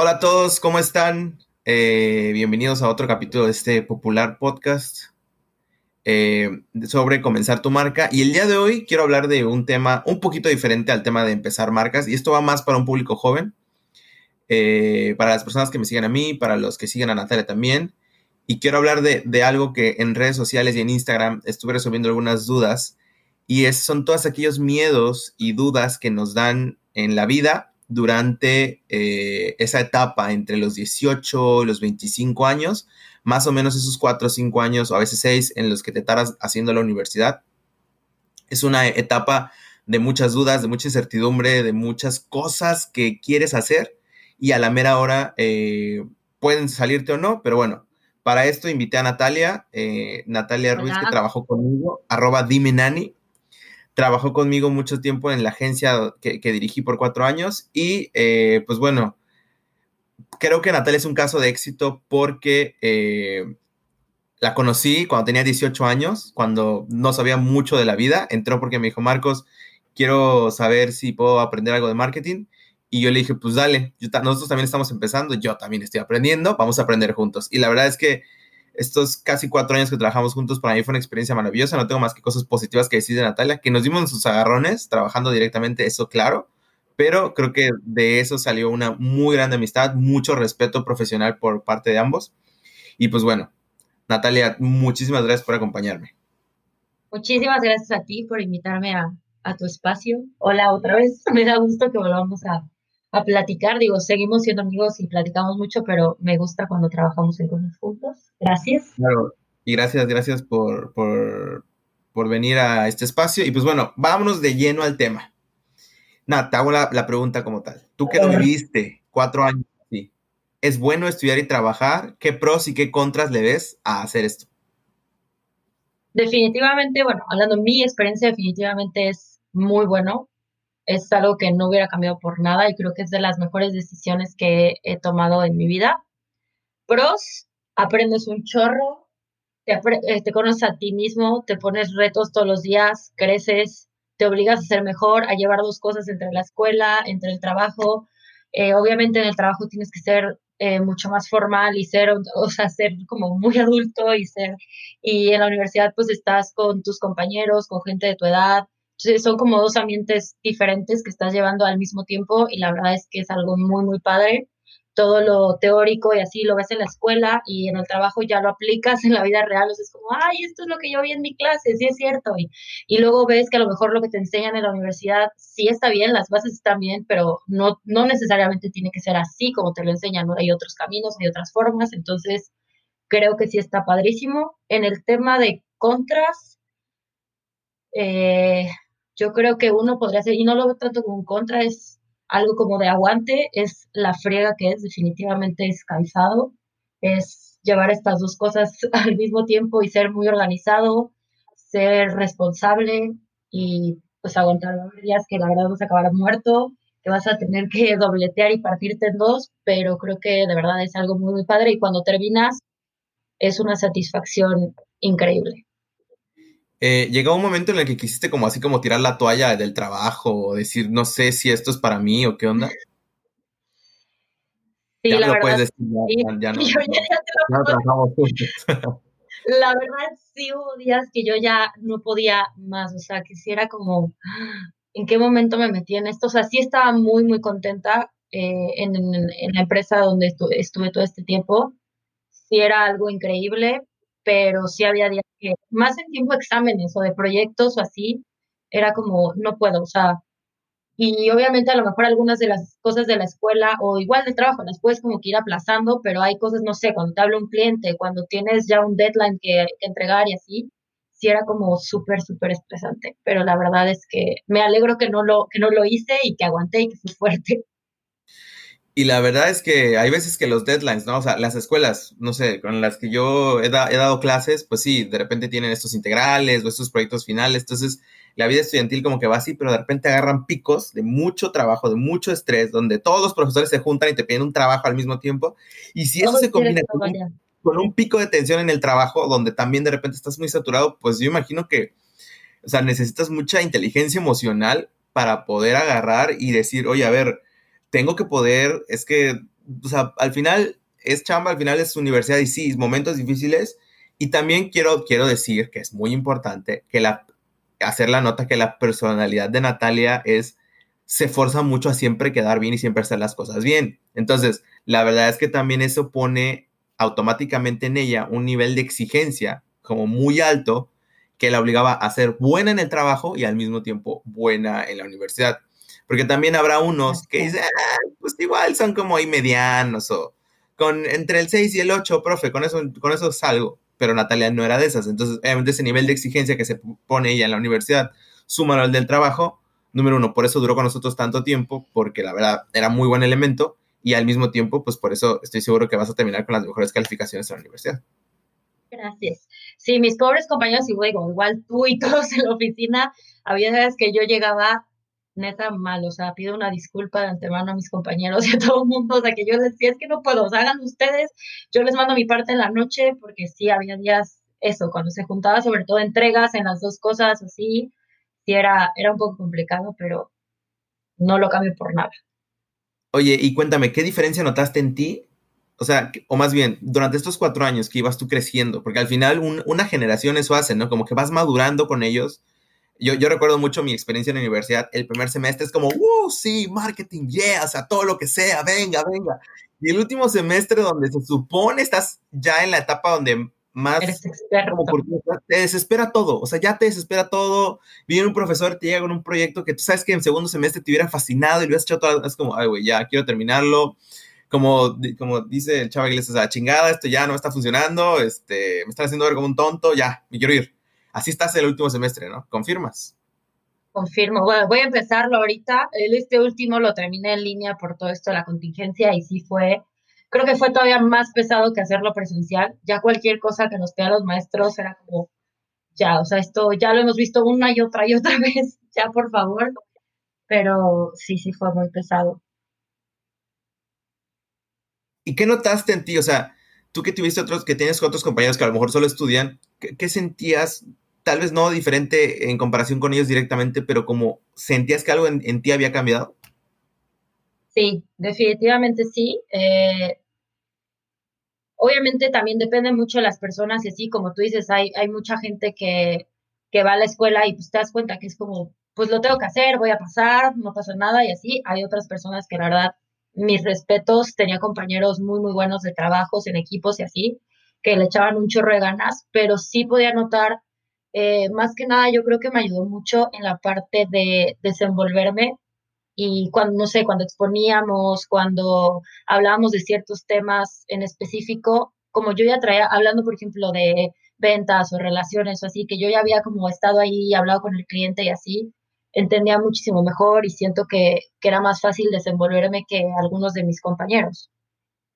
Hola a todos, ¿cómo están? Eh, bienvenidos a otro capítulo de este popular podcast eh, sobre comenzar tu marca. Y el día de hoy quiero hablar de un tema un poquito diferente al tema de empezar marcas. Y esto va más para un público joven, eh, para las personas que me siguen a mí, para los que siguen a Natalia también. Y quiero hablar de, algo que en redes sociales y en Instagram estuve resolviendo algunas dudas. Y son todos aquellos miedos y dudas que nos dan en la vida durante eh, esa etapa entre los 18 y los 25 años, más o menos esos 4 o 5 años, o a veces 6, en los que te estarás haciendo la universidad. Es una etapa de muchas dudas, de mucha incertidumbre, de muchas cosas que quieres hacer y a la mera hora eh, pueden salirte o no, pero bueno, para esto invité a Natalia, eh, Natalia Ruiz, que trabajó conmigo, arroba dimenani, trabajó conmigo mucho tiempo en la agencia que, dirigí por cuatro años y eh, pues bueno, creo que Natalia es un caso de éxito porque eh, la conocí cuando tenía 18 años, cuando no sabía mucho de la vida, entró porque me dijo, Marcos, quiero saber si puedo aprender algo de marketing. Y yo le dije, pues dale, nosotros también estamos empezando, yo también estoy aprendiendo, vamos a aprender juntos. Y la verdad es que estos casi cuatro años que trabajamos juntos, para mí fue una experiencia maravillosa. No tengo más que cosas positivas que decir de Natalia, que nos dimos sus agarrones trabajando directamente, eso claro. Pero creo que de eso salió una muy grande amistad, mucho respeto profesional por parte de ambos. Y pues bueno, Natalia, muchísimas gracias por acompañarme. Muchísimas gracias a ti por invitarme a, a tu espacio. Hola otra vez, me da gusto que volvamos a, a platicar. Digo, seguimos siendo amigos y platicamos mucho, pero me gusta cuando trabajamos en cosas juntos. Gracias. Claro, y gracias, gracias por, por, por venir a este espacio. Y pues bueno, vámonos de lleno al tema. Nada, te hago la, la, pregunta como tal. Tú que lo viviste cuatro años sí. ¿es bueno estudiar y trabajar? ¿Qué pros y qué contras le ves a hacer esto? Definitivamente, bueno, hablando de mi experiencia, definitivamente es muy bueno es algo que no hubiera cambiado por nada y creo que es de las mejores decisiones que he tomado en mi vida. Pros, aprendes un chorro, te, eh, conoces a ti mismo, te pones retos todos los días, creces, te obligas a ser mejor, a llevar dos cosas entre la escuela, entre el trabajo. Eh, obviamente en el trabajo tienes que ser eh, mucho más formal y ser, o sea, ser como muy adulto y ser, y en la universidad pues estás con tus compañeros, con gente de tu edad, son como dos ambientes diferentes que estás llevando al mismo tiempo y la verdad es que es algo muy, muy padre. Todo lo teórico y así lo ves en la escuela y en el trabajo ya lo aplicas en la vida real. O sea, es como, ay, esto es lo que yo vi en mi clase, sí es cierto. Y, y luego ves que a lo mejor lo que te enseñan en la universidad sí está bien, las bases están bien, pero no, no necesariamente tiene que ser así como te lo enseñan. ¿no? Hay otros caminos, hay otras formas. Entonces, creo que sí está padrísimo. En el tema de contras, eh, yo creo que uno podría ser, y no lo veo tanto como un contra, es algo como de aguante, es la friega que es, definitivamente es cansado, es llevar estas dos cosas al mismo tiempo y ser muy organizado, ser responsable y pues aguantar días que la verdad vas a acabar muerto, que vas a tener que dobletear y partirte en dos, pero creo que de verdad es algo muy, muy padre y cuando terminas es una satisfacción increíble. Eh, llegó un momento en el que quisiste como así como tirar la toalla del trabajo o decir, no sé si esto es para mí o qué onda. Sí, ya la lo verdad, puedes decir, ya, no, trabajamos juntos. La verdad, sí hubo días que yo ya no podía más, o sea, quisiera como, ¿en qué momento me metí en esto? O sea, sí estaba muy, muy contenta eh, en, en, la empresa donde estuve todo este tiempo, sí era algo increíble, pero sí había días que, más en tiempo de exámenes o de proyectos o así, era como, no puedo, o sea, y obviamente a lo mejor algunas de las cosas de la escuela o igual del trabajo las puedes como que ir aplazando, pero hay cosas, no sé, cuando te habla un cliente, cuando tienes ya un deadline que, entregar y así, sí era como súper, súper estresante, pero la verdad es que me alegro que no lo, que no lo hice y que aguanté y que fui fuerte. Y la verdad es que hay veces que los deadlines, ¿no? O sea, las escuelas, no sé, con las que yo he, dado clases, pues sí, de repente tienen estos integrales o estos proyectos finales. Entonces, la vida estudiantil como que va así, pero de repente agarran picos de mucho trabajo, de mucho estrés, donde todos los profesores se juntan y te piden un trabajo al mismo tiempo. Y si eso se combina con un, con un pico de tensión en el trabajo, donde también de repente estás muy saturado, pues yo imagino que, o sea, necesitas mucha inteligencia emocional para poder agarrar y decir, oye, a ver, tengo que poder, es que o sea, al final es chamba, al final es universidad y sí, momentos difíciles. Y también quiero, quiero decir que es muy importante que la, hacer la nota que la personalidad de Natalia es, se esfuerza mucho a siempre quedar bien y siempre hacer las cosas bien. Entonces, la verdad es que también eso pone automáticamente en ella un nivel de exigencia como muy alto que la obligaba a ser buena en el trabajo y al mismo tiempo buena en la universidad. Porque también habrá unos que dicen, ah, pues igual son como ahí medianos o con entre el 6 y el 8, profe, con eso, con eso salgo. Pero Natalia no era de esas. Entonces, obviamente ese nivel de exigencia que se pone ella en la universidad, súmalo al del trabajo, número uno, por eso duró con nosotros tanto tiempo, porque la verdad era muy buen elemento y al mismo tiempo, pues por eso estoy seguro que vas a terminar con las mejores calificaciones en la universidad. Gracias. Sí, mis pobres compañeros, y luego, igual tú y todos en la oficina, había veces que yo llegaba neta mal, o sea, pido una disculpa de antemano a mis compañeros y a todo el mundo, o sea, que yo les decía, es que no puedo, o sea, hagan ustedes, yo les mando mi parte en la noche, porque sí, había días, eso, cuando se juntaba, sobre todo entregas en las dos cosas, así, sí era, era un poco complicado, pero no lo cambio por nada. Oye, y cuéntame, ¿qué diferencia notaste en ti o sea, o más bien, durante estos cuatro años que ibas tú creciendo, porque al final una generación eso hace, ¿no? Como que vas madurando con ellos. Yo, yo recuerdo mucho mi experiencia en la universidad. El primer semestre es como, ¡uh, sí, marketing, yeah! O sea, todo lo que sea, venga, venga. Y el último semestre donde se supone estás ya en la etapa donde más te desespera todo, o sea, ya te desespera todo. Viene un profesor, te llega con un proyecto que tú sabes que en segundo semestre te hubiera fascinado y lo hubieras hecho todo, es como, ay, güey, ya quiero terminarlo como, como dice el chavo Iglesias, a chingada, esto ya no está funcionando, este, me están haciendo ver como un tonto, ya, me quiero ir. Así estás el último semestre, ¿no? ¿Confirmas? Confirmo. Bueno, voy a empezarlo ahorita. Este último lo terminé en línea por todo esto de la contingencia y sí fue, creo que fue todavía más pesado que hacerlo presencial. Ya cualquier cosa que nos pidan los maestros era como, ya, o sea, esto ya lo hemos visto una y otra y otra vez, ya por favor. Pero sí, sí fue muy pesado. ¿Y qué notaste en ti? O sea, tú que tuviste otros, que tienes otros compañeros que a lo mejor solo estudian, ¿qué, sentías? Tal vez no diferente en comparación con ellos directamente, pero como sentías que algo en, ti había cambiado. Sí, definitivamente sí. Eh, obviamente también depende mucho de las personas y así, como tú dices, hay, hay mucha gente que, que va a la escuela y pues te das cuenta que es como, pues lo tengo que hacer, voy a pasar, no pasa nada y así. Hay otras personas que la verdad mis respetos, tenía compañeros muy, muy buenos de trabajos en equipos y así, que le echaban un chorro de ganas, pero sí podía notar, eh, más que nada, yo creo que me ayudó mucho en la parte de desenvolverme y cuando, no sé, cuando exponíamos, cuando hablábamos de ciertos temas en específico, como yo ya traía, hablando, por ejemplo, de ventas o relaciones o así, que yo ya había como estado ahí y hablado con el cliente y así, entendía muchísimo mejor y siento que, era más fácil desenvolverme que algunos de mis compañeros.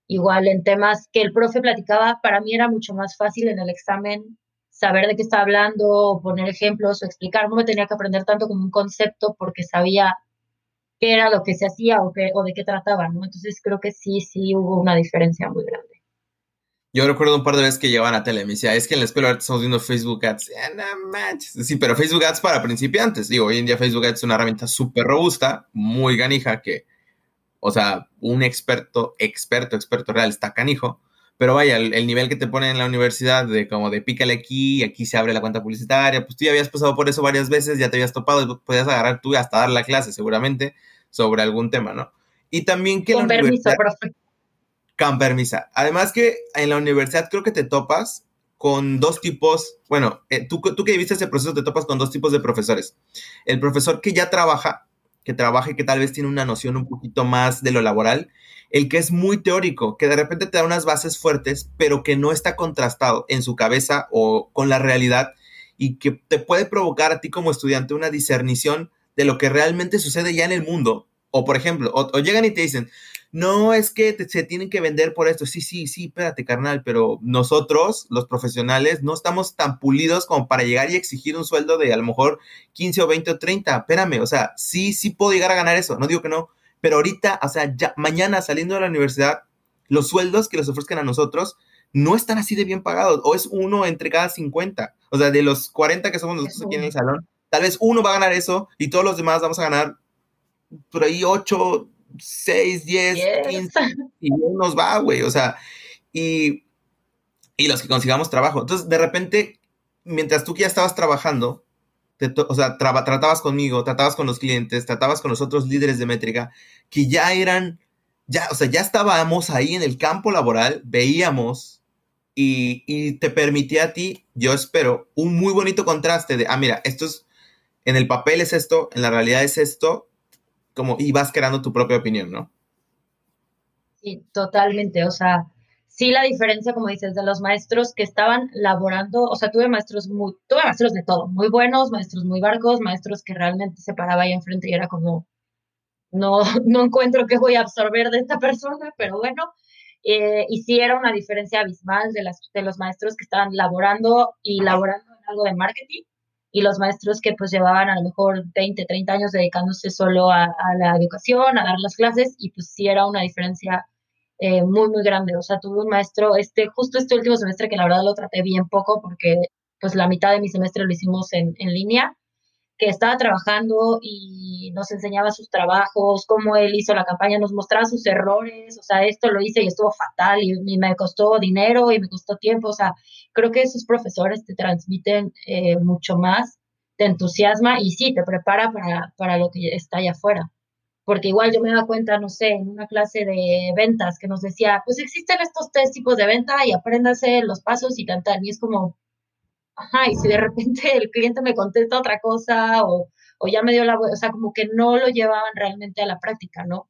Igual en temas que el profe platicaba, para mí era mucho más fácil en el examen saber de qué estaba hablando, poner ejemplos o explicar. No me tenía que aprender tanto como un concepto porque sabía qué era lo que se hacía o, qué, o de qué trataba, ¿no? Entonces creo que sí, sí hubo una diferencia muy grande. Yo recuerdo un par de veces que llevaban a tele, me decía, es que en la escuela estamos viendo Facebook Ads. Ah, sí, pero Facebook Ads para principiantes. Digo, hoy en día Facebook Ads es una herramienta súper robusta, muy ganija, que, o sea, un experto, experto, experto real está canijo. Pero vaya, el, nivel que te ponen en la universidad de como de pícale aquí, aquí se abre la cuenta publicitaria, pues tú ya habías pasado por eso varias veces, ya te habías topado podías agarrar tú hasta dar la clase seguramente sobre algún tema, ¿no? Y también que... Con permiso, profe con permisa. Además que en la universidad creo que te topas con dos tipos, bueno, eh, tú, tú que viste ese proceso te topas con dos tipos de profesores. El profesor que ya trabaja, que trabaja y que tal vez tiene una noción un poquito más de lo laboral, el que es muy teórico, que de repente te da unas bases fuertes, pero que no está contrastado en su cabeza o con la realidad y que te puede provocar a ti como estudiante una discernición de lo que realmente sucede ya en el mundo. O por ejemplo, o llegan y te dicen, no es que se tienen que vender por esto. Sí, sí, sí, espérate, carnal, pero nosotros, los profesionales, no estamos tan pulidos como para llegar y exigir un sueldo de a lo mejor 15 o 20 o 30. Espérame, o sea, sí, sí puedo llegar a ganar eso, no digo que no, pero ahorita, o sea, ya mañana saliendo de la universidad, los sueldos que les ofrezcan a nosotros no están así de bien pagados, o es uno entre cada 50. O sea, de los 40 que somos nosotros aquí en el salón, tal vez uno va a ganar eso y todos los demás vamos a ganar por ahí 8, 6, 10, 15 y nos va, güey, o sea, y, y los que consigamos trabajo. Entonces, de repente, mientras tú ya estabas trabajando, o sea, tratabas conmigo, tratabas con los clientes, tratabas con los otros líderes de métrica, que ya eran, ya, o sea, ya estábamos ahí en el campo laboral, veíamos y, y, te permitía a ti, yo espero, un muy bonito contraste de, ah, mira, esto es, en el papel es esto, en la realidad es esto, como, y vas creando tu propia opinión, ¿no? Sí, totalmente, o sea, sí la diferencia, como dices, de los maestros que estaban laborando, o sea, tuve maestros muy, tuve maestros de todo, muy buenos, maestros muy barcos, maestros que realmente se paraba ahí enfrente y era como, no, no encuentro qué voy a absorber de esta persona, pero bueno, eh, y sí era una diferencia abismal de, las, de los maestros que estaban laborando y laborando en algo de marketing y los maestros que pues llevaban a lo mejor 20, 30 años dedicándose solo a, la educación, a dar las clases y pues sí era una diferencia eh, muy, muy grande. O sea, tuve un maestro, este, justo este último semestre que la verdad lo traté bien poco porque pues la mitad de mi semestre lo hicimos en, en línea, que estaba trabajando y nos enseñaba sus trabajos, cómo él hizo la campaña, nos mostraba sus errores, o sea, esto lo hice y estuvo fatal y, me costó dinero y me costó tiempo, o sea, creo que esos profesores te transmiten eh, mucho más, te entusiasma y sí, te prepara para, para lo que está allá afuera porque igual yo me daba cuenta, no sé, en una clase de ventas que nos decía, pues existen estos tres tipos de venta y apréndase los pasos y cantar. Y es como, ajá, y si de repente el cliente me contesta otra cosa o, o ya me dio la, o sea, como que no lo llevaban realmente a la práctica, ¿no?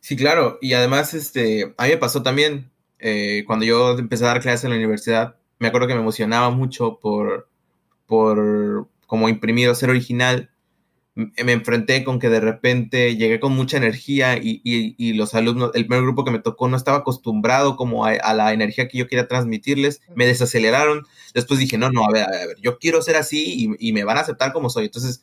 Sí, claro, y además, este, a mí me pasó también, eh, cuando yo empecé a dar clases en la universidad, me acuerdo que me emocionaba mucho por, por como imprimir o ser original, me enfrenté con que de repente llegué con mucha energía y, los alumnos, el primer grupo que me tocó no estaba acostumbrado como a, la energía que yo quería transmitirles, me desaceleraron, después dije, no, no, a ver, a ver, yo quiero ser así y, me van a aceptar como soy, entonces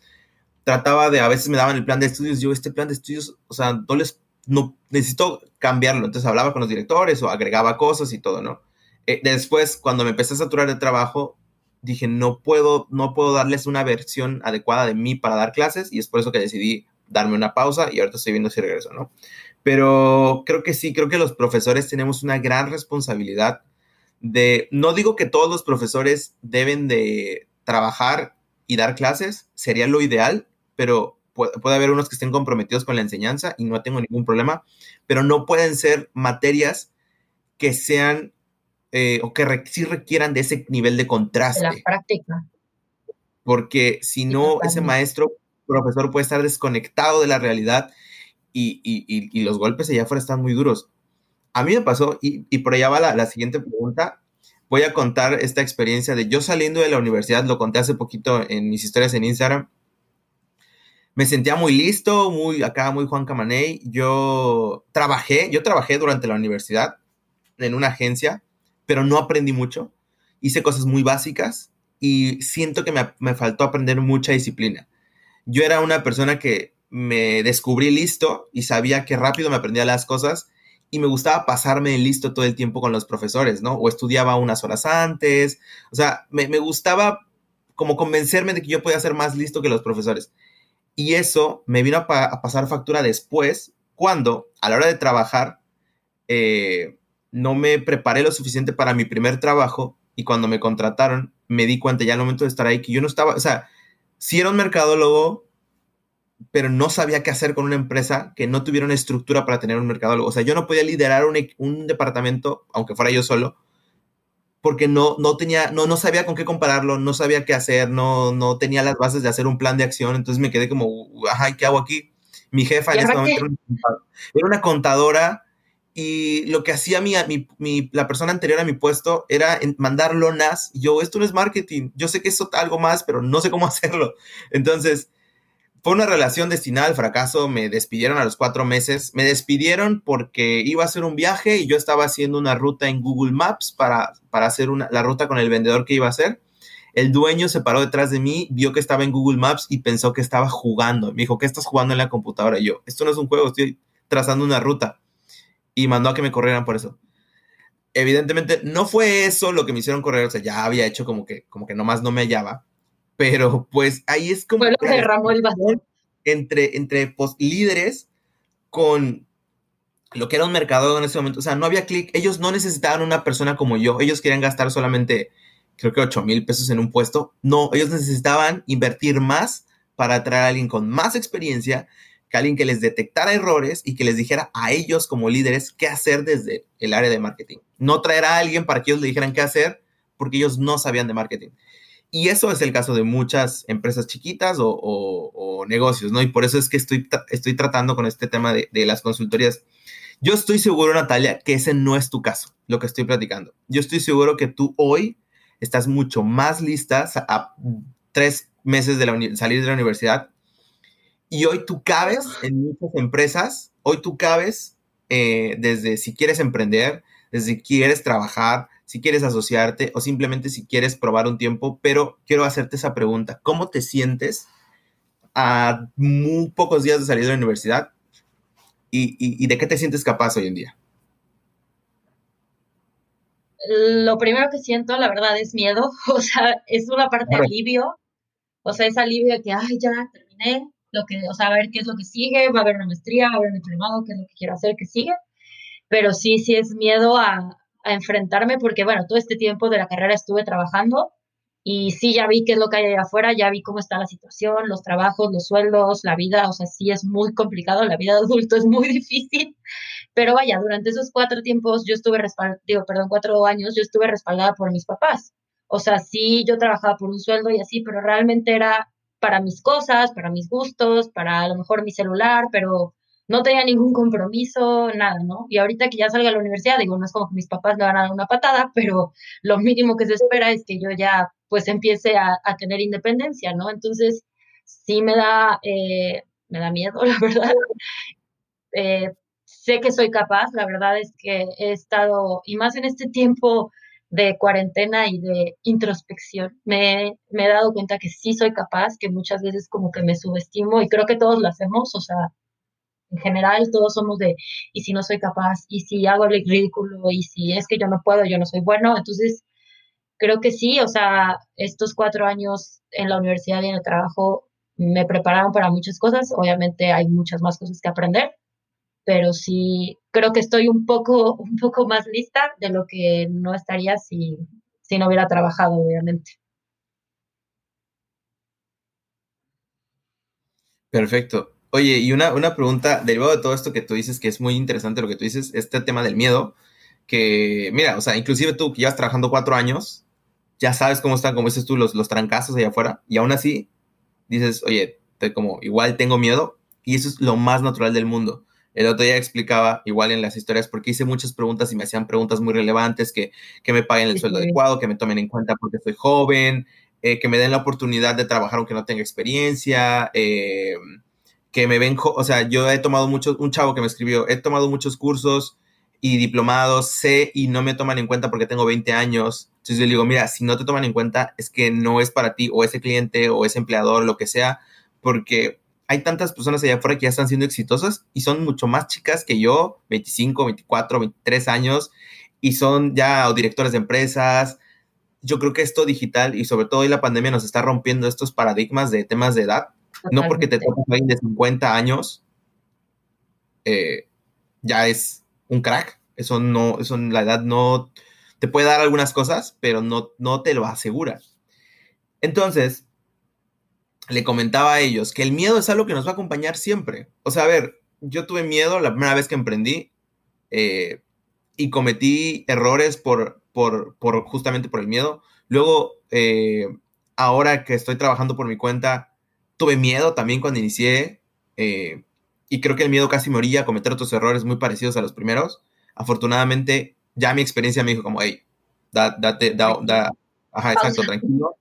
trataba de, a veces me daban el plan de estudios, yo este plan de estudios, o sea, no les, no, necesito cambiarlo, entonces hablaba con los directores o agregaba cosas y todo, ¿no? Eh, después, cuando me empecé a saturar de trabajo, dije, no puedo, no puedo darles una versión adecuada de mí para dar clases y es por eso que decidí darme una pausa y ahorita estoy viendo si regreso, ¿no? Pero creo que sí, creo que los profesores tenemos una gran responsabilidad de, no digo que todos los profesores deben de trabajar y dar clases, sería lo ideal, pero puede, puede haber unos que estén comprometidos con la enseñanza y no tengo ningún problema, pero no pueden ser materias que sean eh, o que sí requieran de ese nivel de contraste. la práctica. Porque si no, ese maestro, profesor puede estar desconectado de la realidad y, y, los golpes allá afuera están muy duros. A mí me pasó, y, por allá va la, la, siguiente pregunta, voy a contar esta experiencia de yo saliendo de la universidad, lo conté hace poquito en mis historias en Instagram, me sentía muy listo, muy acá, muy Juan Camaney. Yo trabajé, yo trabajé durante la universidad en una agencia pero no aprendí mucho. Hice cosas muy básicas y siento que me, faltó aprender mucha disciplina. Yo era una persona que me descubrí listo y sabía que rápido me aprendía las cosas y me gustaba pasarme listo todo el tiempo con los profesores, ¿no? O estudiaba unas horas antes, o sea, me, gustaba como convencerme de que yo podía ser más listo que los profesores. Y eso me vino a, pasar factura después, cuando a la hora de trabajar, eh, no me preparé lo suficiente para mi primer trabajo y cuando me contrataron me di cuenta ya al momento de estar ahí que yo no estaba, o sea, sí era un mercadólogo, pero no sabía qué hacer con una empresa que no tuviera una estructura para tener un mercadólogo. O sea, yo no podía liderar un, un departamento, aunque fuera yo solo, porque no, no tenía, no, no sabía con qué compararlo, no sabía qué hacer, no, no tenía las bases de hacer un plan de acción, entonces me quedé como, ajá, ¿qué hago aquí? Mi jefa en ese momento era una contadora y lo que hacía mi, la persona anterior a mi puesto era mandar lonas. Yo, esto no es marketing, yo sé que es algo más, pero no sé cómo hacerlo. Entonces, fue una relación destinada al fracaso. Me despidieron a los cuatro meses. Me despidieron porque iba a hacer un viaje y yo estaba haciendo una ruta en Google Maps para, para hacer una, la ruta con el vendedor que iba a hacer. El dueño se paró detrás de mí, vio que estaba en Google Maps y pensó que estaba jugando. Me dijo, ¿qué estás jugando en la computadora? Y yo, esto no es un juego, estoy trazando una ruta y mandó a que me corrieran por eso. Evidentemente, no fue eso lo que me hicieron correr, o sea, ya había hecho como que, como que nomás no me hallaba, pero pues ahí es como... Fue lo que derramó el bastón. entre, entre líderes con lo que era un mercado en ese momento. O sea, no había clic. Ellos no necesitaban una persona como yo. Ellos querían gastar solamente, creo que 8 mil pesos en un puesto. No, ellos necesitaban invertir más para atraer a alguien con más experiencia, que alguien que les detectara errores y que les dijera a ellos como líderes qué hacer desde el área de marketing. No traer a alguien para que ellos le dijeran qué hacer porque ellos no sabían de marketing. Y eso es el caso de muchas empresas chiquitas o, negocios, ¿no? Y por eso es que estoy, estoy tratando con este tema de, de las consultorías. Yo estoy seguro, Natalia, que ese no es tu caso, lo que estoy platicando. Yo estoy seguro que tú hoy estás mucho más lista a tres meses de la salir de la universidad y hoy tú cabes en muchas empresas, hoy tú cabes eh, desde si quieres emprender, desde si quieres trabajar, si quieres asociarte o simplemente si quieres probar un tiempo, pero quiero hacerte esa pregunta, ¿cómo te sientes a muy pocos días de salir de la universidad y, de qué te sientes capaz hoy en día? Lo primero que siento, la verdad, es miedo, o sea, es una parte de alivio, o sea, es alivio de que, ay, ya terminé, lo que, o sea, a ver qué es lo que sigue, va a haber una maestría, va a haber un diplomado, qué es lo que quiero hacer, que sigue. Pero sí, sí es miedo a, a enfrentarme porque, bueno, todo este tiempo de la carrera estuve trabajando y sí, ya vi qué es lo que hay allá afuera, ya vi cómo está la situación, los trabajos, los sueldos, la vida, o sea, sí es muy complicado, la vida de adulto es muy difícil, pero vaya, durante esos cuatro tiempos yo estuve respaldada, digo, perdón, cuatro años, yo estuve respaldada por mis papás. O sea, sí, yo trabajaba por un sueldo y así, pero realmente era para mis cosas, para mis gustos, para a lo mejor mi celular, pero no tenía ningún compromiso, nada, ¿no? Y ahorita que ya salga a la universidad, digo, no es como que mis papás me van a dar una patada, pero lo mínimo que se espera es que yo ya pues empiece a, tener independencia, ¿no? Entonces, sí me da, eh, me da miedo, la verdad. Eh, sé que soy capaz, la verdad es que he estado, y más en este tiempo de cuarentena y de introspección, me, he dado cuenta que sí soy capaz, que muchas veces como que me subestimo y creo que todos lo hacemos, o sea, en general todos somos de, y si no soy capaz, y si hago el ridículo, y si es que yo no puedo, yo no soy bueno, entonces creo que sí, o sea, estos cuatro años en la universidad y en el trabajo me prepararon para muchas cosas, obviamente hay muchas más cosas que aprender, pero sí creo que estoy un poco, un poco más lista de lo que no estaría si, si no hubiera trabajado, obviamente. Perfecto. Oye, y una, una pregunta derivado de todo esto que tú dices, que es muy interesante lo que tú dices, este tema del miedo, que mira, o sea, inclusive tú que llevas trabajando cuatro años, ya sabes cómo están, como dices tú, los, los trancazos allá afuera, y aún así dices, oye, te, como igual tengo miedo, y eso es lo más natural del mundo. El otro día explicaba, igual en las historias, porque hice muchas preguntas y me hacían preguntas muy relevantes, que, que me paguen el sueldo adecuado, que me tomen en cuenta porque soy joven, eh, que me den la oportunidad de trabajar aunque no tenga experiencia, eh, que me ven, o sea, yo he tomado muchos, un chavo que me escribió, he tomado muchos cursos y diplomados, sé y no me toman en cuenta porque tengo 20 años. Entonces yo le digo, mira, si no te toman en cuenta es que no es para ti o ese cliente o ese empleador, lo que sea, porque hay tantas personas allá afuera que ya están siendo exitosas y son mucho más chicas que yo, 25, 24, 23 años, y son ya directores de empresas. Yo creo que esto digital y sobre todo hoy la pandemia nos está rompiendo estos paradigmas de temas de edad. No porque te toques alguien de 50 años, eh, ya es un crack. Eso no, eso en la edad no te puede dar algunas cosas, pero no, no te lo asegura. Entonces, le comentaba a ellos que el miedo es algo que nos va a acompañar siempre. O sea, a ver, yo tuve miedo la primera vez que emprendí eh, y cometí errores por, por, por, justamente por el miedo. Luego, eh, ahora que estoy trabajando por mi cuenta, tuve miedo también cuando inicié eh, y creo que el miedo casi me orilla a cometer otros errores muy parecidos a los primeros. Afortunadamente, ya mi experiencia me dijo como, hey, date, da, da, ajá, exacto, tranquilo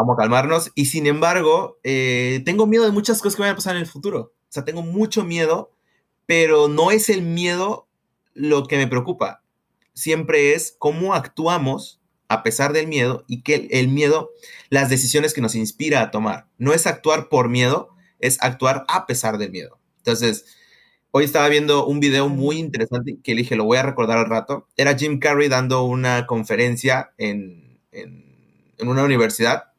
vamos a calmarnos. Y sin embargo, eh, tengo miedo de muchas cosas que van a pasar en el futuro. O sea, tengo mucho miedo, pero no es el miedo lo que me preocupa. Siempre es cómo actuamos a pesar del miedo y que el miedo, las decisiones que nos inspira a tomar. No es actuar por miedo, es actuar a pesar del miedo. Entonces, hoy estaba viendo un video muy interesante que dije, lo voy a recordar al rato. Era Jim Carrey dando una conferencia en, en una universidad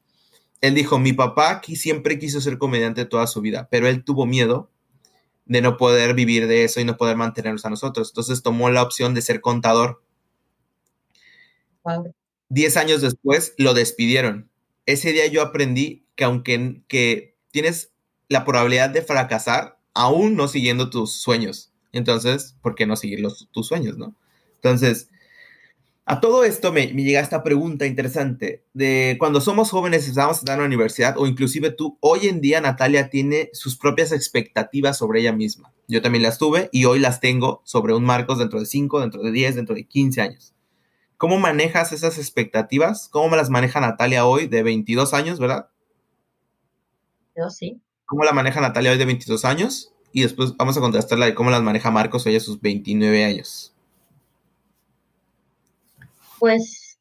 él dijo, mi papá siempre quiso ser comediante toda su vida, pero él tuvo miedo de no poder vivir de eso y no poder mantenernos a nosotros. Entonces tomó la opción de ser contador. Diez años después lo despidieron. Ese día yo aprendí que aunque que tienes la probabilidad de fracasar, aún no siguiendo tus sueños. Entonces, ¿por qué no seguir los, tus sueños, no? Entonces, a todo esto me, llega esta pregunta interesante de cuando somos jóvenes estamos en la universidad o inclusive tú, hoy en día Natalia tiene sus propias expectativas sobre ella misma. Yo también las tuve y hoy las tengo sobre un Marcos dentro de 5, dentro de 10, dentro de 15 años. ¿Cómo manejas esas expectativas? ¿Cómo me las maneja Natalia hoy de 22 años, verdad? Yo sí. ¿Cómo la maneja Natalia hoy de 22 años? Y después vamos a contrastarla de cómo las maneja Marcos hoy a sus 29 años pues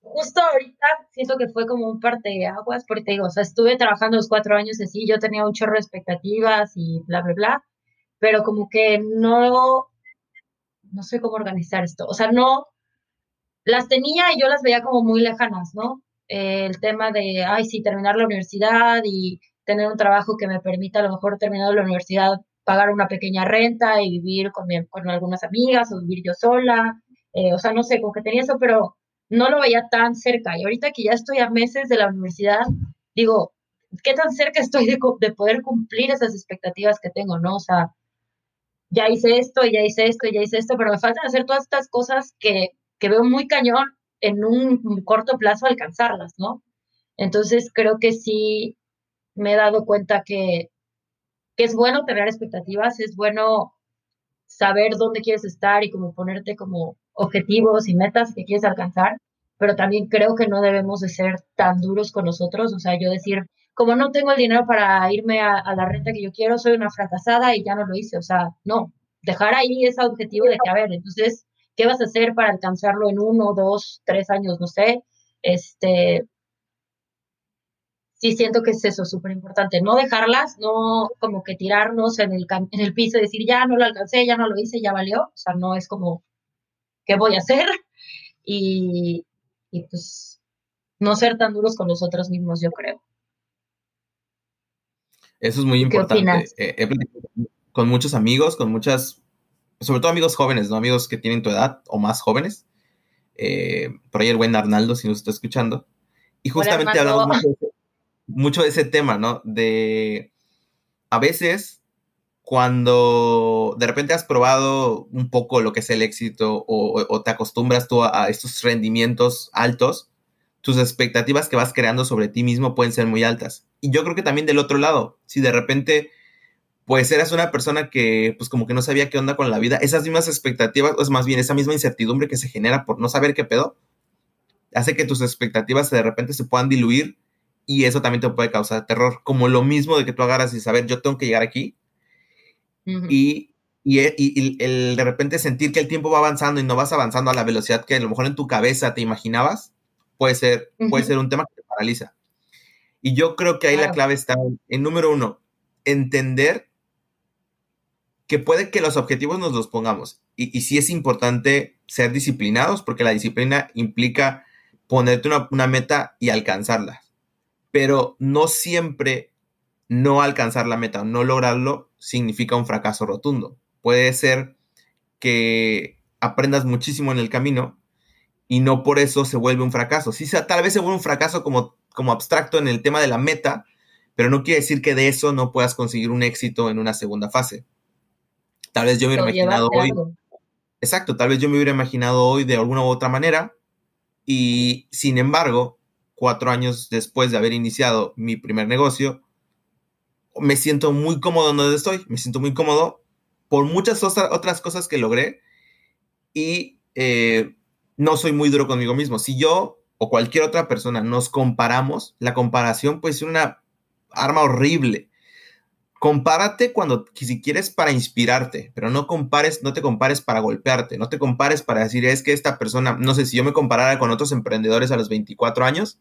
justo ahorita siento que fue como un parte de aguas, porque digo, o sea, estuve trabajando los cuatro años así, yo tenía un chorro de expectativas y bla, bla, bla, pero como que no, no sé cómo organizar esto, o sea, no, las tenía y yo las veía como muy lejanas, ¿no? el tema de, ay, sí, terminar la universidad y tener un trabajo que me permita a lo mejor terminar la universidad pagar una pequeña renta y vivir con, con algunas amigas o vivir yo sola, eh, o sea, no sé, como que tenía eso, pero no lo veía tan cerca. Y ahorita que ya estoy a meses de la universidad, digo, ¿qué tan cerca estoy de, de poder cumplir esas expectativas que tengo, no? O sea, ya hice esto, ya hice esto, ya hice esto, pero me faltan hacer todas estas cosas que, que veo muy cañón en un corto plazo alcanzarlas, ¿no? Entonces creo que sí me he dado cuenta que, que es bueno tener expectativas, es bueno saber dónde quieres estar y como ponerte como objetivos y metas que quieres alcanzar, pero también creo que no debemos de ser tan duros con nosotros, o sea, yo decir, como no tengo el dinero para irme a, la renta que yo quiero, soy una fracasada y ya no lo hice, o sea, no, dejar ahí ese objetivo de que, a ver, entonces, ¿qué vas a hacer para alcanzarlo en uno, dos, tres años, no sé? Este, sí siento que es eso, súper importante, no dejarlas, no como que tirarnos en el, en el piso y decir, ya no lo alcancé, ya no lo hice, ya valió, o sea, no es como qué voy a hacer y, pues no ser tan duros con nosotros mismos, yo creo. Eso es muy importante. Eh, con muchos amigos, con muchas, sobre todo amigos jóvenes, ¿no? Amigos que tienen tu edad o más jóvenes. Eh, por ahí el buen Arnaldo, si nos está escuchando. Y justamente hablamos mucho mucho de ese tema, ¿no? De a veces cuando de repente has probado un poco lo que es el éxito o, te acostumbras tú a, estos rendimientos altos, tus expectativas que vas creando sobre ti mismo pueden ser muy altas. Y yo creo que también del otro lado, si de repente pues eras una persona que pues como que no sabía qué onda con la vida, esas mismas expectativas, o es más bien esa misma incertidumbre que se genera por no saber qué pedo, hace que tus expectativas de repente se puedan diluir y eso también te puede causar terror, como lo mismo de que tú agarras y saber, yo tengo que llegar aquí, y, e, y, el de repente sentir que el tiempo va avanzando y no vas avanzando a la velocidad que a lo mejor en tu cabeza te imaginabas, puede ser, puede ser un tema que te paraliza. Y yo creo que ahí la clave está en, número uno, entender que puede que los objetivos nos los pongamos. Y, y sí es importante ser disciplinados, porque la disciplina implica ponerte una, una meta y alcanzarla. Pero no siempre no alcanzar la meta no lograrlo significa un fracaso rotundo. Puede ser que aprendas muchísimo en el camino y no por eso se vuelve un fracaso. Sí, tal vez se vuelve un fracaso como, como abstracto en el tema de la meta, pero no quiere decir que de eso no puedas conseguir un éxito en una segunda fase. Tal vez yo me hubiera imaginado hoy. Exacto, tal vez yo me hubiera imaginado hoy de alguna u otra manera y sin embargo, cuatro años después de haber iniciado mi primer negocio, me siento muy cómodo donde estoy, me siento muy cómodo por muchas otras cosas que logré y eh, no soy muy duro conmigo mismo. Si yo o cualquier otra persona nos comparamos, la comparación puede ser una arma horrible. Compárate cuando si quieres para inspirarte, pero no compares, no te compares para golpearte, no te compares para decir es que esta persona, no sé, si yo me comparara con otros emprendedores a los 24 años,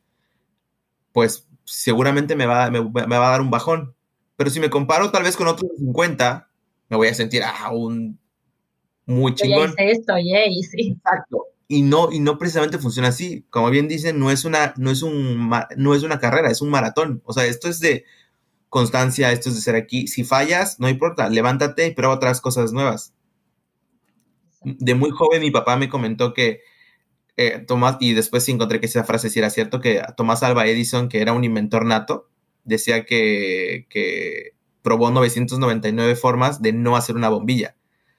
pues seguramente me va, me va a dar un bajón. Pero si me comparo tal vez con otros de 50, me voy a sentir aún muy chingón. Ya hice esto, sí. Exacto. y no, y no precisamente funciona así. Como bien dicen, no es una, no es un, no es una carrera, es un maratón. O sea, esto es de constancia, esto es de ser aquí. Si fallas, no importa, levántate y prueba otras cosas nuevas. De muy joven mi papá me comentó que eh, Tomás, y después encontré que esa frase sí era cierto, que Tomás Alba Edison, que era un inventor nato, decía que, que probó 999 formas de no hacer una bombilla.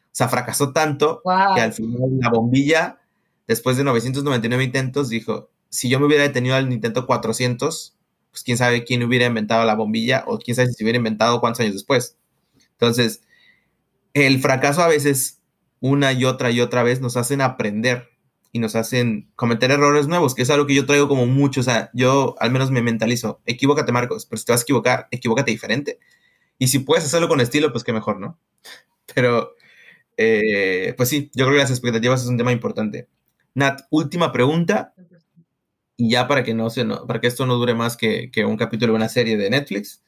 O sea, fracasó tanto que al final la bombilla después de 999 intentos, dijo, si yo me hubiera detenido al intento 400, pues quién sabe quién hubiera inventado la bombilla o quién sabe si se hubiera inventado cuántos años después. Entonces, el fracaso a veces, una y otra y otra vez, nos hacen aprender y nos hacen cometer errores nuevos, que es algo que yo traigo como mucho, o sea, yo al menos me mentalizo, equivócate Marcos, pero si te vas a equivocar, equivócate diferente. Y si puedes hacerlo con estilo, pues qué mejor, ¿no? Pero, eh, pues sí, yo creo que las expectativas es un tema importante. Nat, última pregunta. Y ya para que, no se, para que esto no dure más que, un capítulo de una serie de Netflix.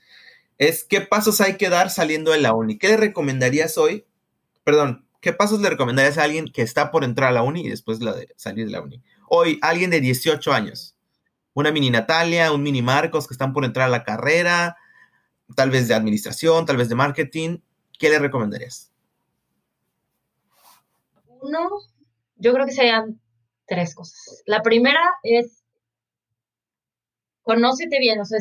Es qué pasos hay que dar saliendo de la uni. ¿Qué le recomendarías hoy? Perdón, ¿qué pasos le recomendarías a alguien que está por entrar a la uni y después la de salir de la uni? Hoy, alguien de 18 años. Una mini Natalia, un mini Marcos que están por entrar a la carrera, tal vez de administración, tal vez de marketing. ¿Qué le recomendarías? Uno, yo creo que serían tres cosas. La primera es, conócete bien, o sea,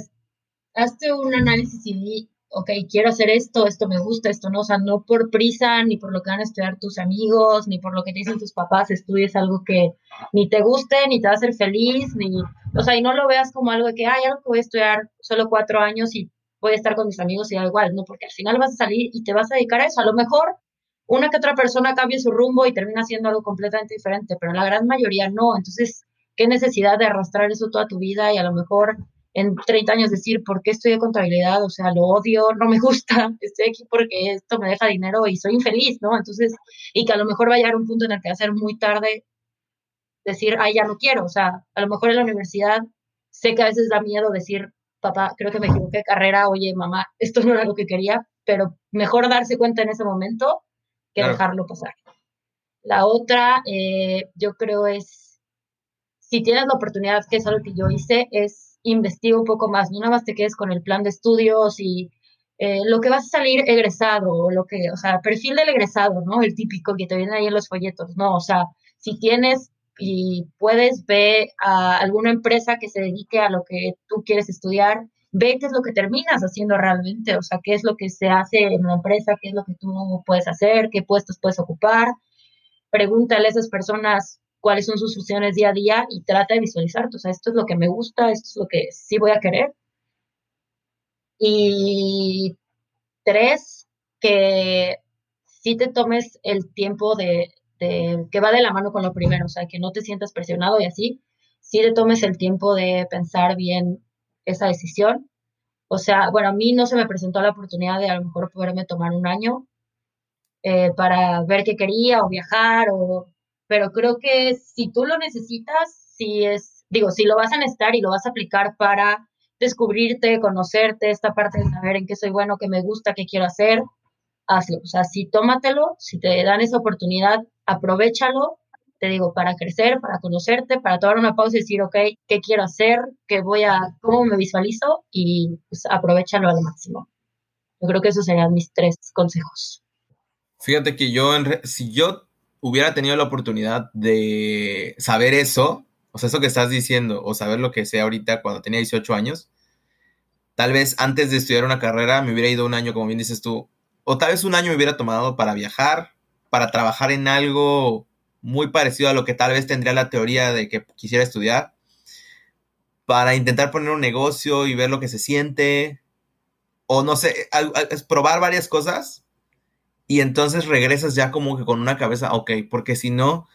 hazte un análisis y ok, quiero hacer esto, esto me gusta, esto no, o sea, no por prisa, ni por lo que van a estudiar tus amigos, ni por lo que te dicen tus papás, estudies algo que ni te guste, ni te va a hacer feliz, ni, o sea, y no lo veas como algo de que, ay, algo que voy a estudiar solo cuatro años y voy a estar con mis amigos y da igual, no, porque al final vas a salir y te vas a dedicar a eso, a lo mejor una que otra persona cambie su rumbo y termina haciendo algo completamente diferente, pero la gran mayoría no. Entonces, ¿qué necesidad de arrastrar eso toda tu vida y a lo mejor en 30 años decir, ¿por qué estudié contabilidad? O sea, lo odio, no me gusta, estoy aquí porque esto me deja dinero y soy infeliz, ¿no? Entonces, y que a lo mejor va a llegar un punto en el que va a ser muy tarde decir, ay, ya no quiero. O sea, a lo mejor en la universidad sé que a veces da miedo decir, papá, creo que me equivoqué de carrera, oye, mamá, esto no era lo que quería, pero mejor darse cuenta en ese momento que dejarlo pasar. La otra, eh, yo creo es, si tienes la oportunidad, que es algo que yo hice, es investigar un poco más, no nada más te quedes con el plan de estudios y eh, lo que vas a salir egresado, o lo que, o sea, perfil del egresado, ¿no? El típico que te viene ahí en los folletos, no, o sea, si tienes y puedes ver a alguna empresa que se dedique a lo que tú quieres estudiar, ve qué es lo que terminas haciendo realmente, o sea, qué es lo que se hace en la empresa, qué es lo que tú puedes hacer, qué puestos puedes ocupar. Pregúntale a esas personas cuáles son sus funciones día a día y trata de visualizar, o sea, esto es lo que me gusta, esto es lo que sí voy a querer. Y tres, que sí te tomes el tiempo de, de, que va de la mano con lo primero, o sea, que no te sientas presionado y así, sí te tomes el tiempo de pensar bien esa decisión. O sea, bueno, a mí no se me presentó la oportunidad de a lo mejor poderme tomar un año eh, para ver qué quería o viajar, o, pero creo que si tú lo necesitas, si es, digo, si lo vas a necesitar y lo vas a aplicar para descubrirte, conocerte, esta parte de saber en qué soy bueno, qué me gusta, qué quiero hacer, hazlo. O sea, si tómatelo, si te dan esa oportunidad, aprovechalo te digo, para crecer, para conocerte, para tomar una pausa y decir, ok, ¿qué quiero hacer? ¿Qué voy a, cómo me visualizo? Y pues aprovechalo al máximo. Yo creo que esos serían mis tres consejos. Fíjate que yo, si yo hubiera tenido la oportunidad de saber eso, o sea, eso que estás diciendo, o saber lo que sé ahorita cuando tenía 18 años, tal vez antes de estudiar una carrera me hubiera ido un año, como bien dices tú, o tal vez un año me hubiera tomado para viajar, para trabajar en algo muy parecido a lo que tal vez tendría la teoría de que quisiera estudiar, para intentar poner un negocio y ver lo que se siente, o no sé, probar varias cosas y entonces regresas ya como que con una cabeza, ok, porque si no, o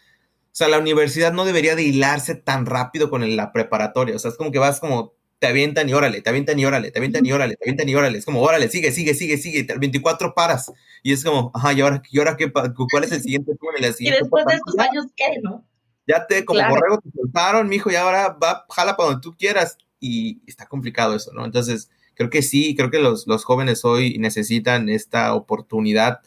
sea, la universidad no debería de hilarse tan rápido con la preparatoria, o sea, es como que vas como te avientan y órale, te avientan y órale, te avientan y órale, te avientan y órale. Es como, órale, sigue, sigue, sigue, sigue. 24 paras. Y es como, ajá, ¿y ahora, ¿y ahora qué? ¿Cuál es el siguiente túnel? y después de estos años, ¿qué, no? Ya te, como borrego, te soltaron, mijo, y ahora va, jala para donde tú quieras. Y está complicado eso, ¿no? Entonces, creo que sí, creo que los, los jóvenes hoy necesitan esta oportunidad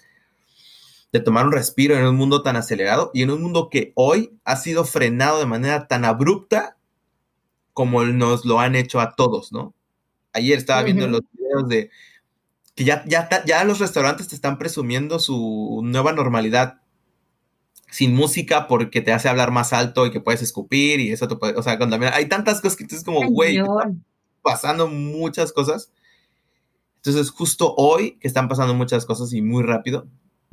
de tomar un respiro en un mundo tan acelerado y en un mundo que hoy ha sido frenado de manera tan abrupta como nos lo han hecho a todos, ¿no? Ayer estaba viendo los videos de que ya, ya, ya los restaurantes te están presumiendo su nueva normalidad sin música porque te hace hablar más alto y que puedes escupir y eso te puede, o sea, contaminar. Hay tantas cosas que tú es como, güey, pasando muchas cosas. Entonces, justo hoy que están pasando muchas cosas y muy rápido,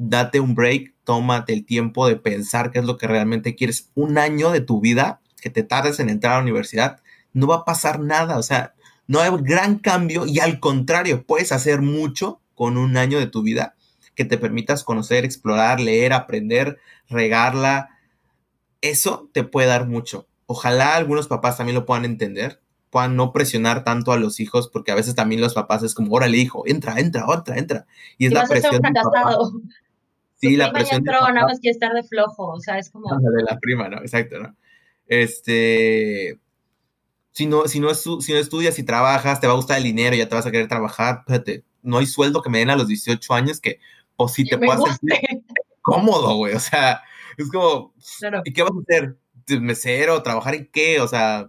date un break, tómate el tiempo de pensar qué es lo que realmente quieres. Un año de tu vida que te tardes en entrar a la universidad, no va a pasar nada, o sea, no hay gran cambio y al contrario, puedes hacer mucho con un año de tu vida que te permitas conocer, explorar, leer, aprender, regarla. Eso te puede dar mucho. Ojalá algunos papás también lo puedan entender, puedan no presionar tanto a los hijos, porque a veces también los papás es como, órale, hijo, entra, entra, entra, entra. Y es la presión. Sí, la presión. Entró, nada más que estar de flojo, o sea, es como. De la prima, ¿no? Exacto, ¿no? Este. Si no, si, no, si no estudias y trabajas, te va a gustar el dinero, ya te vas a querer trabajar, espérate, no hay sueldo que me den a los 18 años que, pues si te puedas sentir cómodo, güey, o sea, es como, ¿y qué vas a hacer? ¿Mesero? ¿Trabajar en qué? O sea,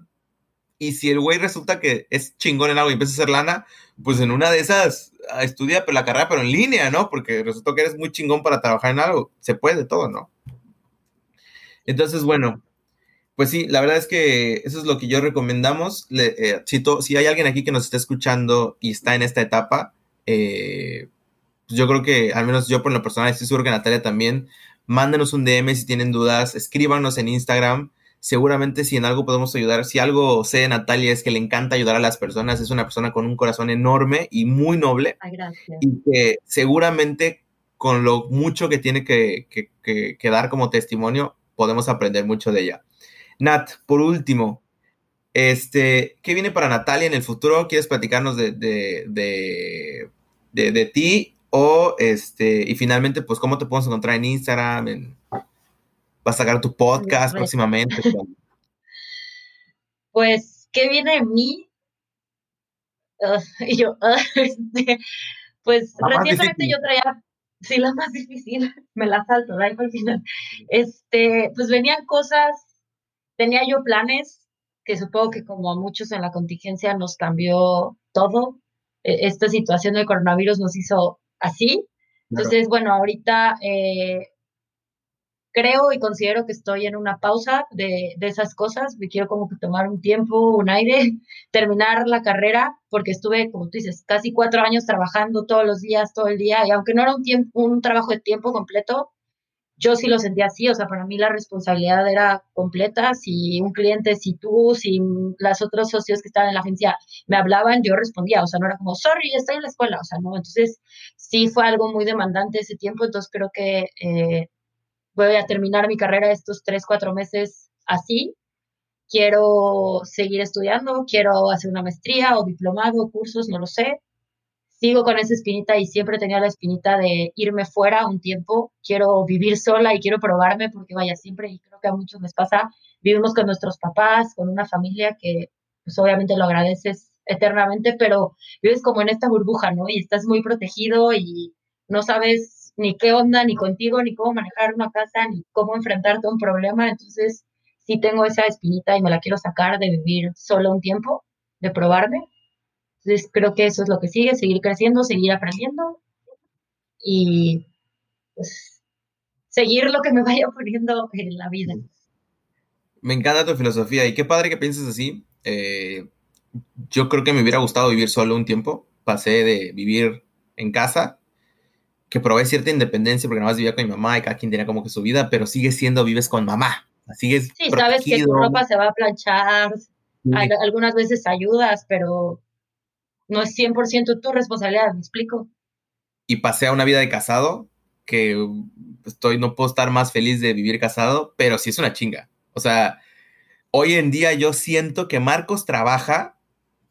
y si el güey resulta que es chingón en algo y empieza a hacer lana, pues en una de esas estudia la carrera, pero en línea, ¿no? Porque resultó que eres muy chingón para trabajar en algo. Se puede todo, ¿no? Entonces, bueno, pues sí, la verdad es que eso es lo que yo recomendamos. Eh, si, si, hay alguien aquí que nos está escuchando y está en esta etapa, eh, pues yo creo que, al menos yo por lo personal, estoy seguro que Natalia también, mándenos un DM si tienen dudas, escríbanos en Instagram seguramente si en algo podemos ayudar, si algo sé de Natalia es que le encanta ayudar a las personas, es una persona con un corazón enorme y muy noble. Y que seguramente con lo mucho que tiene que, que, dar como testimonio, podemos aprender mucho de ella. Nat, por último, este, ¿qué viene para Natalia en el futuro? ¿Quieres platicarnos de, de, de, de ti? O este, y finalmente, pues, ¿cómo te podemos encontrar en Instagram, en vas a sacar tu podcast próximamente. pues, ¿qué viene de mí? y yo, este, pues recientemente yo traía, sí, la más difícil, me la salto, ¿verdad? Al final. Este, pues venían cosas, tenía yo planes, que supongo que como a muchos en la contingencia nos cambió todo. E, esta situación del coronavirus nos hizo así. Entonces, bueno, ahorita eh, creo y considero que estoy en una pausa de, de, esas cosas. Me quiero como que tomar un tiempo, un aire, terminar la carrera, porque estuve, como tú dices, casi cuatro años trabajando todos los días, todo el día, y aunque no era un, tiempo, un trabajo de tiempo completo, yo sí lo sentía así, o sea, para mí la responsabilidad era completa. Si un cliente, si tú, si las otros socios que estaban en la agencia me hablaban, yo respondía, o sea, no era como, sorry, estoy en la escuela, o sea, no. Entonces, sí fue algo muy demandante ese tiempo, entonces creo que eh, voy a terminar mi carrera estos tres, cuatro meses así. Quiero seguir estudiando, quiero hacer una maestría o diplomado, cursos, no lo sé. Sigo con esa espinita y siempre tenía la espinita de irme fuera un tiempo. Quiero vivir sola y quiero probarme porque vaya, siempre, y creo que a muchos les pasa, vivimos con nuestros papás, con una familia que pues obviamente lo agradeces eternamente, pero vives como en esta burbuja, ¿no? Y estás muy protegido y no sabes ni qué onda, ni contigo, ni cómo manejar una casa, ni cómo enfrentarte a un problema. Entonces, sí tengo esa espinita y me la quiero sacar de vivir solo un tiempo, de probarme. Entonces, creo que eso es lo que sigue, seguir creciendo, seguir aprendiendo y pues seguir lo que me vaya poniendo en la vida. Me encanta tu filosofía y qué padre que pienses así. Eh, yo creo que me hubiera gustado vivir solo un tiempo. Pasé de vivir en casa que probé cierta independencia porque nada más vivía con mi mamá y cada quien tenía como que su vida, pero sigue siendo vives con mamá. Sigues sí, sabes que tu ropa se va a planchar, algunas veces ayudas, pero no es 100% tu responsabilidad, ¿me explico? Y pasé a una vida de casado que estoy, no puedo estar más feliz de vivir casado, pero sí es una chinga. O sea, hoy en día yo siento que Marcos trabaja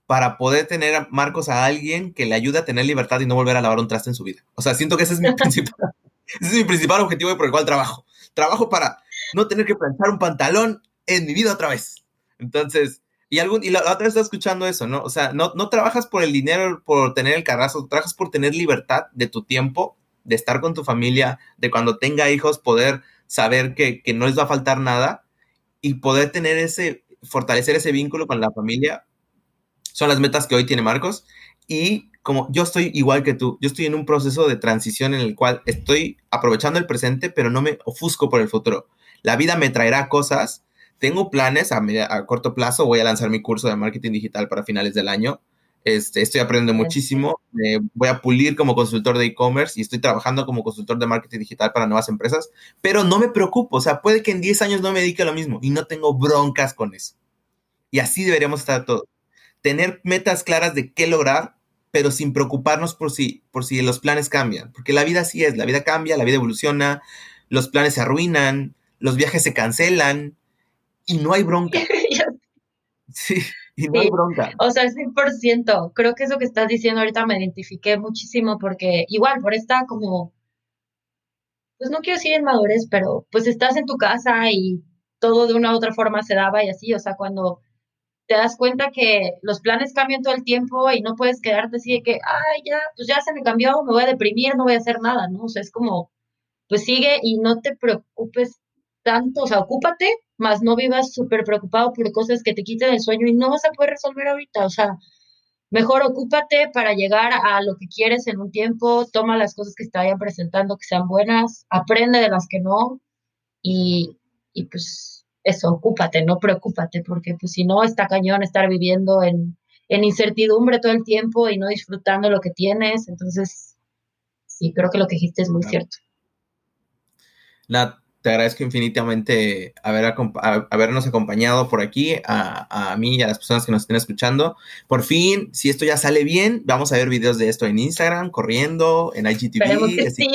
para poder tener a Marcos a alguien que le ayude a tener libertad y no volver a lavar un traste en su vida. O sea, siento que ese es mi principal, es mi principal objetivo y por el cual trabajo. Trabajo para no tener que planchar un pantalón en mi vida otra vez. Entonces, y, algún, y la, otra vez está escuchando eso, ¿no? O sea, no, no trabajas por el dinero, por tener el carrazo, trabajas por tener libertad de tu tiempo de estar con tu familia, de cuando tenga hijos poder saber que, que no les va a faltar nada y poder tener ese, fortalecer ese vínculo con la familia, son las metas que hoy tiene Marcos. Y como yo estoy igual que tú, yo estoy en un proceso de transición en el cual estoy aprovechando el presente, pero no me ofusco por el futuro. La vida me traerá cosas. Tengo planes a, a corto plazo. Voy a lanzar mi curso de marketing digital para finales del año. Este, estoy aprendiendo muchísimo. Eh, voy a pulir como consultor de e-commerce y estoy trabajando como consultor de marketing digital para nuevas empresas, pero no me preocupo. O sea, puede que en 10 años no me dedique a lo mismo y no tengo broncas con eso. Y así deberíamos estar todos. Tener metas claras de qué lograr, pero sin preocuparnos por si, por si los planes cambian. Porque la vida así es, la vida cambia, la vida evoluciona, los planes se arruinan, los viajes se cancelan y no hay bronca. sí, y no hay bronca. O sea, 100%. Creo que eso que estás diciendo ahorita me identifiqué muchísimo porque igual, por esta como, pues no quiero decir en madurez, pero pues estás en tu casa y todo de una u otra forma se daba y así, o sea, cuando te das cuenta que los planes cambian todo el tiempo y no puedes quedarte así de que, ay, ya, pues ya se me cambió, me voy a deprimir, no voy a hacer nada, ¿no? O sea, es como, pues sigue y no te preocupes tanto, o sea, ocúpate, más no vivas súper preocupado por cosas que te quiten el sueño y no vas a poder resolver ahorita, o sea, mejor ocúpate para llegar a lo que quieres en un tiempo, toma las cosas que te vayan presentando que sean buenas, aprende de las que no y, y pues eso, ocúpate, no preocúpate, porque pues si no está cañón estar viviendo en, en incertidumbre todo el tiempo y no disfrutando lo que tienes. Entonces, sí, creo que lo que dijiste es muy cierto. Nat, te agradezco infinitamente haber, habernos acompañado por aquí, a, a, mí y a las personas que nos estén escuchando. Por fin, si esto ya sale bien, vamos a ver videos de esto en Instagram, corriendo, en IGTV. Esperemos que sí.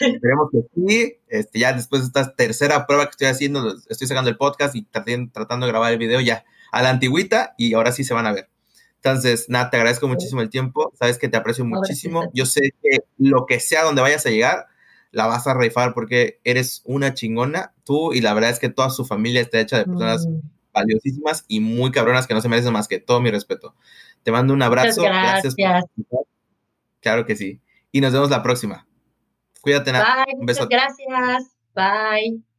Esperemos que sí. Este, ya después de esta tercera prueba que estoy haciendo, estoy sacando el podcast y tratando de grabar el video ya a la antigüita y ahora sí se van a ver. Entonces, nada, te agradezco muchísimo el tiempo. Sabes que te aprecio muchísimo. Yo sé que lo que sea donde vayas a llegar, la vas a rifar porque eres una chingona, tú, y la verdad es que toda su familia está hecha de personas mm. valiosísimas y muy cabronas que no se merecen más que todo mi respeto. Te mando un abrazo. gracias. claro que sí. Y nos vemos la próxima. Cuídate, Bye, Un beso. Muchas gracias. Bye.